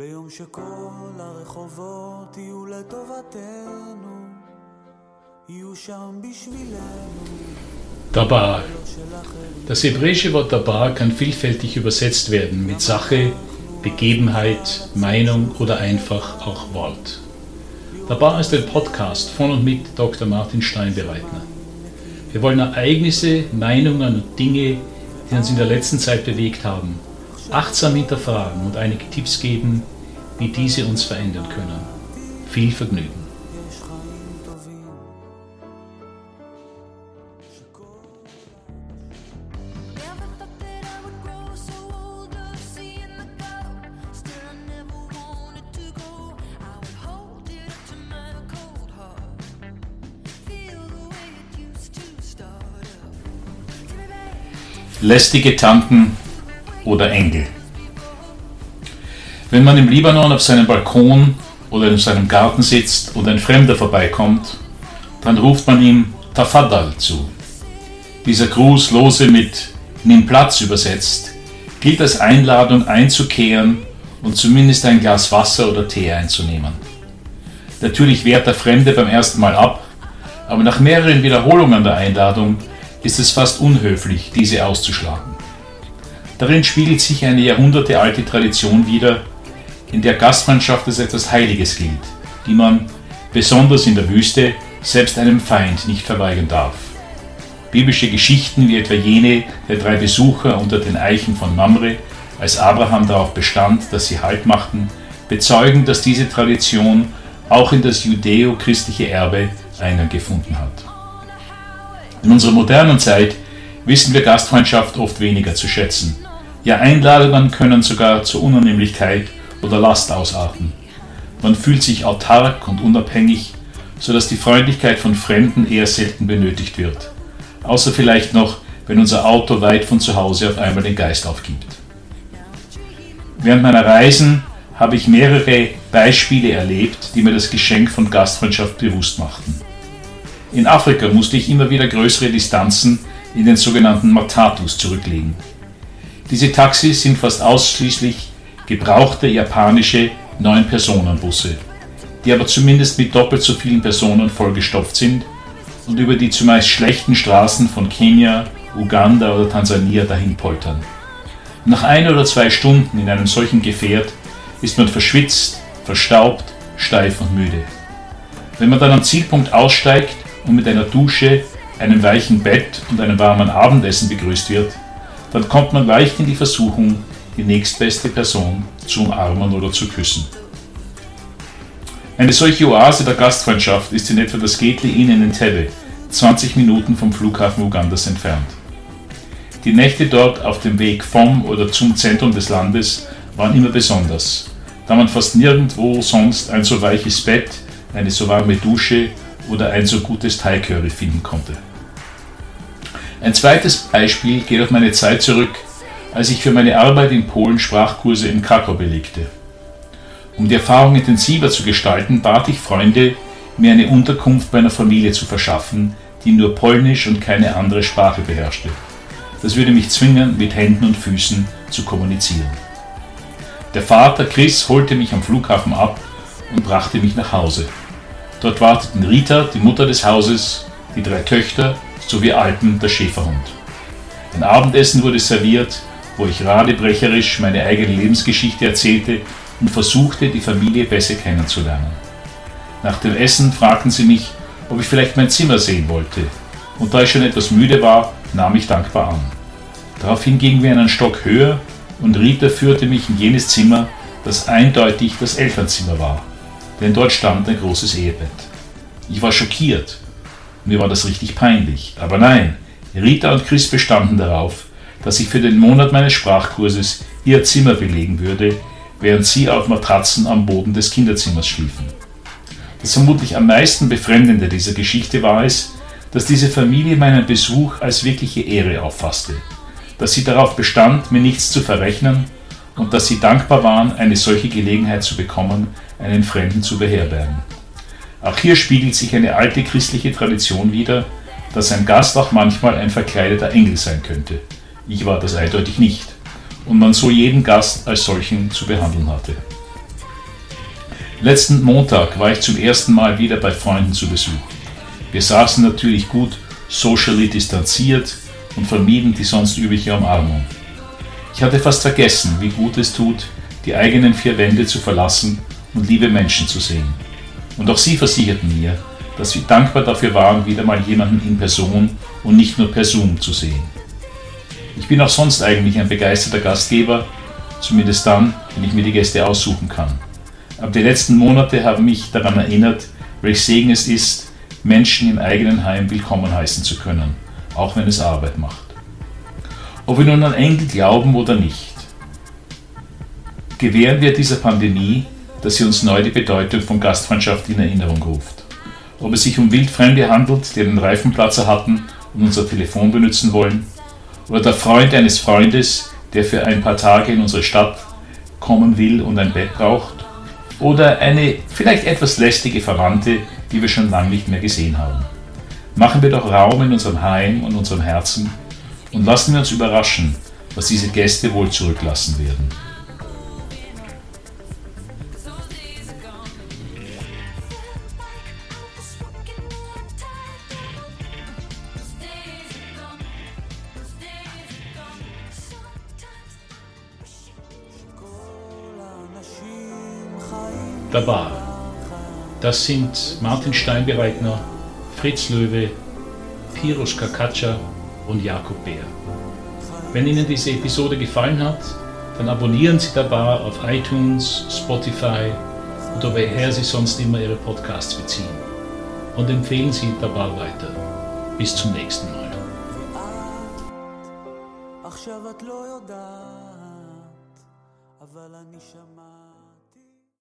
ביום שכל הרחובות יהיו לטובתנו, יהיו שם בשבילנו. Dabar. Das hebräische Wort Dabar kann vielfältig übersetzt werden mit Sache, Begebenheit, Meinung oder einfach auch Wort. Dabar ist ein Podcast von und mit Dr. Martin Steinbereitner. Wir wollen Ereignisse, Meinungen und Dinge, die uns in der letzten Zeit bewegt haben, achtsam hinterfragen und einige Tipps geben, wie diese uns verändern können. Viel Vergnügen. Lästige Tanten oder Engel. Wenn man im Libanon auf seinem Balkon oder in seinem Garten sitzt und ein Fremder vorbeikommt, dann ruft man ihm Tafadal zu. Dieser Gruß, lose mit Nimm Platz übersetzt, gilt als Einladung einzukehren und zumindest ein Glas Wasser oder Tee einzunehmen. Natürlich wehrt der Fremde beim ersten Mal ab, aber nach mehreren Wiederholungen der Einladung ist es fast unhöflich, diese auszuschlagen. Darin spiegelt sich eine jahrhundertealte Tradition wider, in der Gastfreundschaft als etwas Heiliges gilt, die man, besonders in der Wüste, selbst einem Feind nicht verweigern darf. Biblische Geschichten wie etwa jene der drei Besucher unter den Eichen von Mamre, als Abraham darauf bestand, dass sie Halt machten, bezeugen, dass diese Tradition auch in das judäo-christliche Erbe Eingang gefunden hat. In unserer modernen Zeit wissen wir Gastfreundschaft oft weniger zu schätzen. Ja, Einladungen können sogar zur Unannehmlichkeit oder Last ausarten. Man fühlt sich autark und unabhängig, sodass die Freundlichkeit von Fremden eher selten benötigt wird. Außer vielleicht noch, wenn unser Auto weit von zu Hause auf einmal den Geist aufgibt. Während meiner Reisen habe ich mehrere Beispiele erlebt, die mir das Geschenk von Gastfreundschaft bewusst machten. In Afrika musste ich immer wieder größere Distanzen in den sogenannten Matatus zurücklegen. Diese Taxis sind fast ausschließlich gebrauchte japanische Neun-Personen-Busse, die aber zumindest mit doppelt so vielen Personen vollgestopft sind und über die zumeist schlechten Straßen von Kenia, Uganda oder Tansania dahin poltern. Nach ein oder zwei Stunden in einem solchen Gefährt ist man verschwitzt, verstaubt, steif und müde. Wenn man dann am Zielpunkt aussteigt und mit einer Dusche, einem weichen Bett und einem warmen Abendessen begrüßt wird, dann kommt man leicht in die Versuchung, die nächstbeste Person zu umarmen oder zu küssen. Eine solche Oase der Gastfreundschaft ist in etwa das Gately Inn in Entebbe, 20 Minuten vom Flughafen Ugandas entfernt. Die Nächte dort auf dem Weg vom oder zum Zentrum des Landes waren immer besonders, da man fast nirgendwo sonst ein so weiches Bett, eine so warme Dusche oder ein so gutes Thai Curry finden konnte. Ein zweites Beispiel geht auf meine Zeit zurück, als ich für meine Arbeit in Polen Sprachkurse in Krakau belegte. Um die Erfahrung intensiver zu gestalten, bat ich Freunde, mir eine Unterkunft bei einer Familie zu verschaffen, die nur Polnisch und keine andere Sprache beherrschte. Das würde mich zwingen, mit Händen und Füßen zu kommunizieren. Der Vater Chris holte mich am Flughafen ab und brachte mich nach Hause. Dort warteten Rita, die Mutter des Hauses, die drei Töchter sowie Alpen, der Schäferhund. Ein Abendessen wurde serviert, wo ich radebrecherisch meine eigene Lebensgeschichte erzählte und versuchte, die Familie besser kennenzulernen. Nach dem Essen fragten sie mich, ob ich vielleicht mein Zimmer sehen wollte, und da ich schon etwas müde war, nahm ich dankbar an. Daraufhin gingen wir einen Stock höher und Rita führte mich in jenes Zimmer, das eindeutig das Elternzimmer war, denn dort stand ein großes Ehebett. Ich war schockiert. Mir war das richtig peinlich. Aber nein, Rita und Chris bestanden darauf, dass ich für den Monat meines Sprachkurses ihr Zimmer belegen würde, während sie auf Matratzen am Boden des Kinderzimmers schliefen. Das vermutlich am meisten befremdende dieser Geschichte war es, dass diese Familie meinen Besuch als wirkliche Ehre auffasste, dass sie darauf bestand, mir nichts zu verrechnen und dass sie dankbar waren, eine solche Gelegenheit zu bekommen, einen Fremden zu beherbergen. Auch hier spiegelt sich eine alte christliche Tradition wider, dass ein Gast auch manchmal ein verkleideter Engel sein könnte. Ich war das eindeutig nicht. Und man so jeden Gast als solchen zu behandeln hatte. Letzten Montag war ich zum ersten Mal wieder bei Freunden zu Besuch. Wir saßen natürlich gut socially distanziert und vermieden die sonst übliche Umarmung. Ich hatte fast vergessen, wie gut es tut, die eigenen vier Wände zu verlassen und liebe Menschen zu sehen. Und auch sie versicherten mir, dass sie dankbar dafür waren, wieder mal jemanden in Person und nicht nur per Zoom zu sehen. Ich bin auch sonst eigentlich ein begeisterter Gastgeber, zumindest dann, wenn ich mir die Gäste aussuchen kann. Aber die letzten Monate haben mich daran erinnert, welch Segen es ist, Menschen im eigenen Heim willkommen heißen zu können, auch wenn es Arbeit macht. Ob wir nun an Engel glauben oder nicht, gewähren wir dieser Pandemie, dass sie uns neu die Bedeutung von Gastfreundschaft in Erinnerung ruft. Ob es sich um Wildfremde handelt, die einen Reifenplatzer hatten und unser Telefon benutzen wollen, oder der Freund eines Freundes, der für ein paar Tage in unsere Stadt kommen will und ein Bett braucht, oder eine vielleicht etwas lästige Verwandte, die wir schon lange nicht mehr gesehen haben. Machen wir doch Raum in unserem Heim und unserem Herzen und lassen wir uns überraschen, was diese Gäste wohl zurücklassen werden. der Bar. Das sind Martin Steinbereitner, Fritz Löwe, Pirus Kakatscha und Jakob Bär. Wenn Ihnen diese Episode gefallen hat, dann abonnieren Sie der Bar auf iTunes, Spotify oder woher Sie sonst immer Ihre Podcasts beziehen. Und empfehlen Sie der Bar weiter. Bis zum nächsten Mal. עכשיו את לא יודעת, אבל אני שמעתי